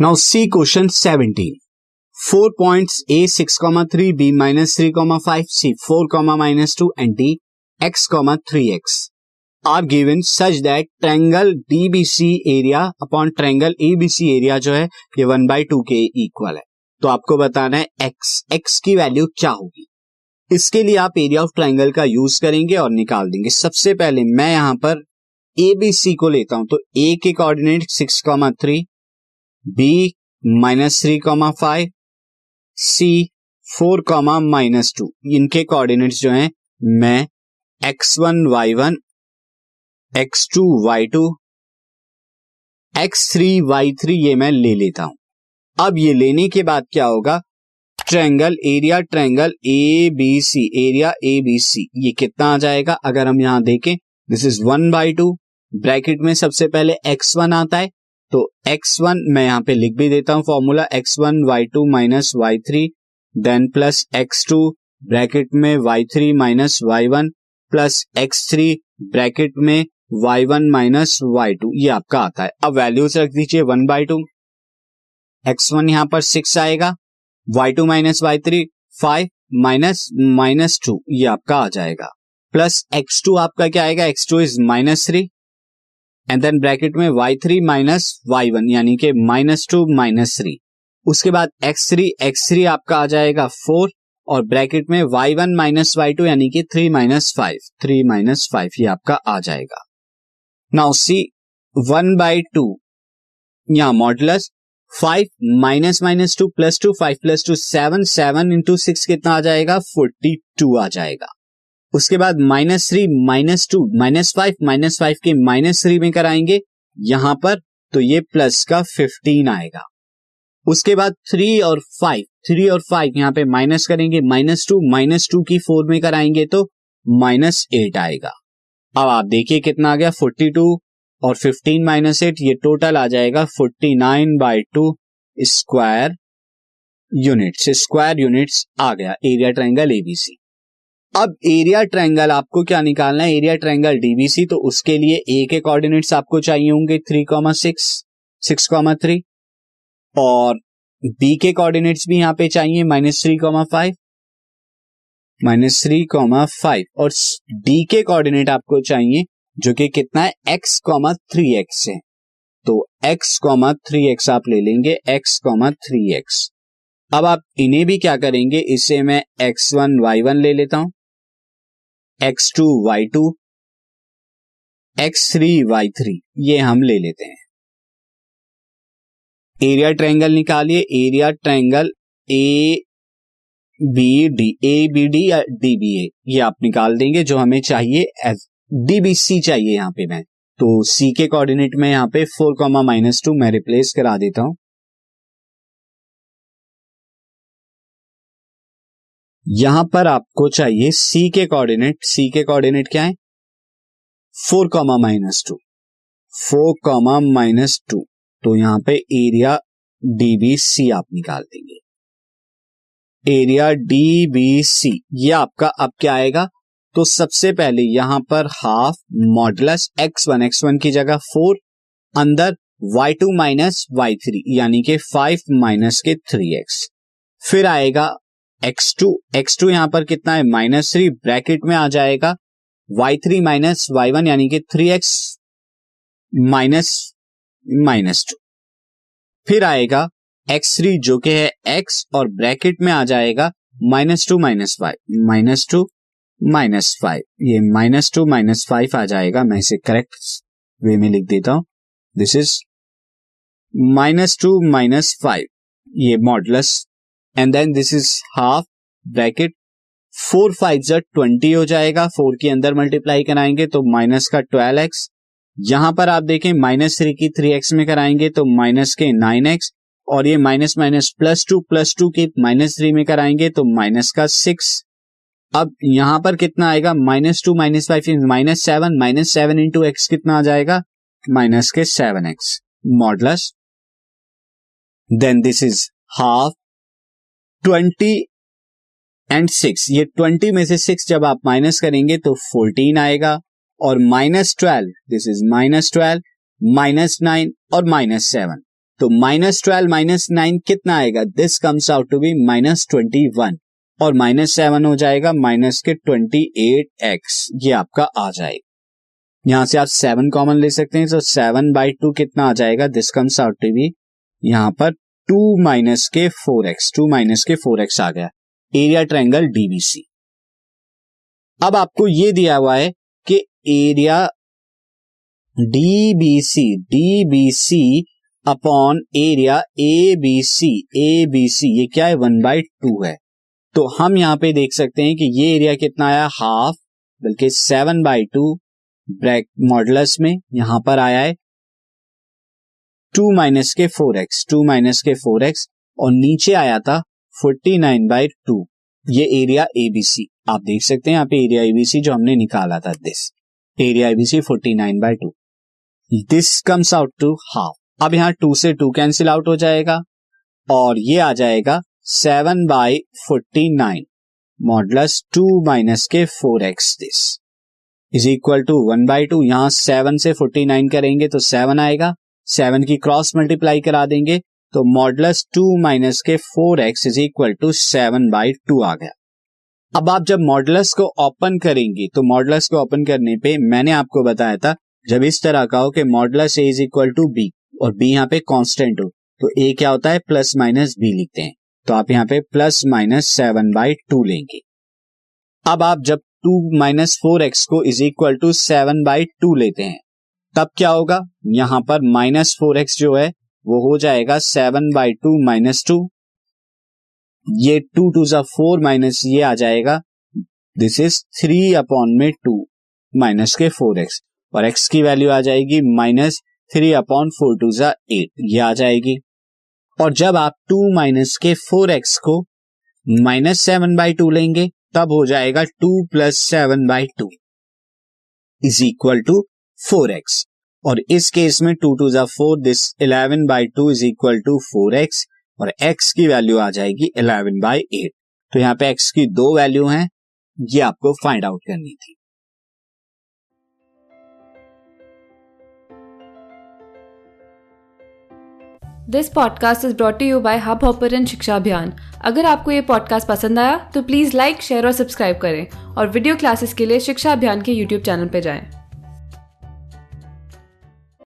Now C question seventeen four point A six comma three B minus three comma five C four comma minus two and D X comma three X are given such that triangle DBC area upon triangle ABC area जो है, ये one by two के equal है। तो आपको बताना है x x की वैल्यू क्या होगी। इसके लिए आप एरिया ऑफ़ ट्राइंगल का यूज़ करेंगे और निकाल देंगे। सबसे पहले मैं यहाँ पर ए बी सी को लेता हूँ तो ए के coordinate six comma three B minus three comma five C four comma minus two इनके कोऑर्डिनेट्स जो हैं, मैं X one Y one X two Y two X three Y three ये मैं ले लेता हूँ। अब ये लेने के बाद क्या होगा? Triangle area triangle A B C area A B C ये कितना आ जाएगा? अगर हम यहाँ देखें this is one by two bracket में सबसे पहले एक्स वन आता है तो एक्स वन मैं यहाँ पे लिख भी देता हूँ formula X one Y two minus Y three then plus X two bracket में Y three minus Y one plus X three bracket में Y one minus Y two ये आपका आता है। अब वैल्यूज़ रख दीजिए one by two X one यहाँ पर सिक्स आएगा Y two minus Y three five minus minus two ये आपका आ जाएगा। प्लस एक्स टू आपका क्या आएगा? X two is minus three and then bracket में Y three minus Y one यानी कि माइनस टू माइनस थ्री उसके बाद एक्स थ्री एक्स थ्री आपका आ जाएगा फोर और ब्रैकेट में Y one minus Y two यानी कि three minus five three minus five ये आपका आ जाएगा। Now C one by two यहाँ modulus five minus minus two plus two five plus two seven seven into six कितना आ जाएगा? फोर्टी टू आ जाएगा। उसके बाद minus three minus two minus five minus five के माइनस थ्री में कराएँगे, यहाँ पर तो ये प्लस का फिफ्टीन आएगा। उसके बाद थ्री और फाइव थ्री और फाइव यहाँ पे माइनस करेंगे माइनस टू माइनस टू की फोर में कराएँगे तो माइनस एट आएगा। अब आप देखिए कितना आ गया फोर्टी टू और फिफ्टीन माइनस एट ये टोटल आ जाएगा forty nine by two square units square units आ गया एरिया ट्रायंगल एबीसी अब एरिया ट्रायंगल आपको क्या निकालना है? एरिया ट्रायंगल डीबीसी तो उसके लिए ए के कोऑर्डिनेट्स आपको चाहिए होंगे three comma six six comma three और बी के कोऑर्डिनेट्स भी यहाँ पे चाहिए minus three comma five minus three comma five और डी के कोऑर्डिनेट आपको चाहिए, जो कि कितना है? एक्स कॉमा थ्री एक्स है। तो एक्स कॉमा थ्री एक्स आप ले लेंगे एक्स कॉमा थ्री एक्स अब आप इन्हें भी क्या करेंगे? इसे मैं एक्स वन वाई वन ले लेता हूँ। X two Y two X three Y three ये हम ले लेते हैं। एरिया ट्रायंगल निकालिए area triangle A B D A B D या डी बी ए ये आप निकाल देंगे जो हमें चाहिए डी बी सी चाहिए यहाँ पे मैं। तो सी के कोऑर्डिनेट में यहाँ पे फोर कॉमा माइनस टू मैं रिप्लेस करा देता हूँ। यहाँ पर आपको चाहिए सी के कोऑर्डिनेट सी के कोऑर्डिनेट क्या है? Four comma minus two four comma minus two तो यहाँ पे एरिया डी बी सी आप निकाल देंगे। एरिया डी बी सी ये आपका अब क्या आएगा? तो सबसे पहले यहाँ पर half modulus x one x one की जगह फोर अंदर y two minus y three यानी कि फाइव माइनस के थ्री एक्स फिर आएगा एक्स टू एक्स टू यहाँ पर कितना है? माइनस थ्री ब्रैकेट में आ जाएगा। Y three minus y one यानी कि three x minus minus two फिर आएगा एक्स थ्री जो कि है एक्स और ब्रैकेट में आ जाएगा। Minus two minus five minus two minus five ये माइनस टू माइनस फाइव आ जाएगा। मैं इसे करेक्ट वे में लिख देता हूँ। This is minus two minus five ये modulus and then this is half bracket four five जर ट्वेंटी हो जाएगा. फोर के अंदर मल्टीप्लाई कराएँगे तो माइनस का ट्वेल्व एक्स यहाँ पर आप देखें माइनस थ्री की थ्री एक्स में कराएँगे तो माइनस के नाइन एक्स और ये minus minus plus two plus two के माइनस थ्री में कराएँगे तो माइनस का सिक्स अब यहाँ पर कितना आएगा? Minus two minus five minus seven minus seven into x कितना आ जाएगा? माइनस के seven x modulus then this is half twenty and six ये ट्वेंटी में से सिक्स जब आप माइनस करेंगे तो फोर्टीन आएगा और minus twelve this is minus twelve minus nine और माइनस सेवन तो माइनस ट्वेल्व माइनस नाइन कितना आएगा? This comes out to be minus twenty one और माइनस सेवन हो जाएगा माइनस के ट्वेंटी एट एक्स ये आपका आ जाएगा। यहाँ से आप सेवन कॉमन ले सकते हैं तो सेवन बाई टू कितना आ जाएगा? This comes out to be यहाँ पर टू माइनस के फोर एक्स, टू माइनस के फोर एक्स आ गया। Area triangle DBC. अब आपको ये दिया हुआ है कि area DBC DBC upon area A B C A B C ये क्या है? वन बाई टू है। तो हम यहाँ पे देख सकते हैं कि ये एरिया कितना आया? हाफ़, बल्कि seven by two bracket modulus में यहाँ पर आया है। टू माइनस के फोर एक्स, टू माइनस के फोर एक्स, और नीचे आया था फोर्टी नाइन बाई टू। ये एरिया एबीसी आप देख सकते हैं यहाँ पे एरिया एबीसी जो हमने निकाला था this area ABC forty nine by two. This comes out to half अब यहाँ टू से टू कैंसिल आउट हो जाएगा, और ये आ जाएगा seven by forty nine. Modulus two minus के four x this is equal to one by two. यहाँ सेवन से फोर्टी नाइन करेंगे तो सेवन आएगा। सेवन की क्रॉस मल्टीप्लाई करा देंगे तो मॉडलस टू माइनस के four x is equal to seven by two आ गया। अब आप जब मॉडलस को ओपन करेंगे तो मॉडलस को ओपन करने पे मैंने आपको बताया था, जब इस तरह का हो कि modulus a is equal to b, और बी यहाँ पे कांस्टेंट हो तो ए क्या होता है? प्लस माइनस बी लिखते हैं। तो आप यहाँ पे plus minus seven by two लेंगे। अब आप जब टू माइनस फोर एक्स को is equal to seven by two लेते हैं तब क्या होगा? यहाँ पर माइनस फोर एक्स जो है, वो हो जाएगा seven by two minus two ये टू टू जा फोर माइनस ये आ जाएगा. दिस इज़ थ्री अपॉन में टू माइनस के फोर एक्स और एक्स की वैल्यू आ जाएगी minus three upon four two जा एट ये आ जाएगी. और जब आप टू माइनस के फोर एक्स को माइनस सेवन बाई टू लेंगे, तब हो जाएगा two plus seven by two is equal to four x और इस केस में टू टू जा four this eleven by two is equal to four x और एक्स की वैल्यू आ जाएगी इलेवन बाई एट तो यहाँ पे एक्स की दो वैल्यू हैं, ये आपको फाइंड आउट करनी थी। This podcast is brought you by Hubhopper Shiksha Abhiyan अगर आपको ये पॉडकास्ट पसंद आया तो प्लीज़ लाइक शेयर और सब्सक्राइब करें। और वीडियो क्लासेस के लिए शिक्षा अभियान के यूट्यूब चैनल पर जाएँ।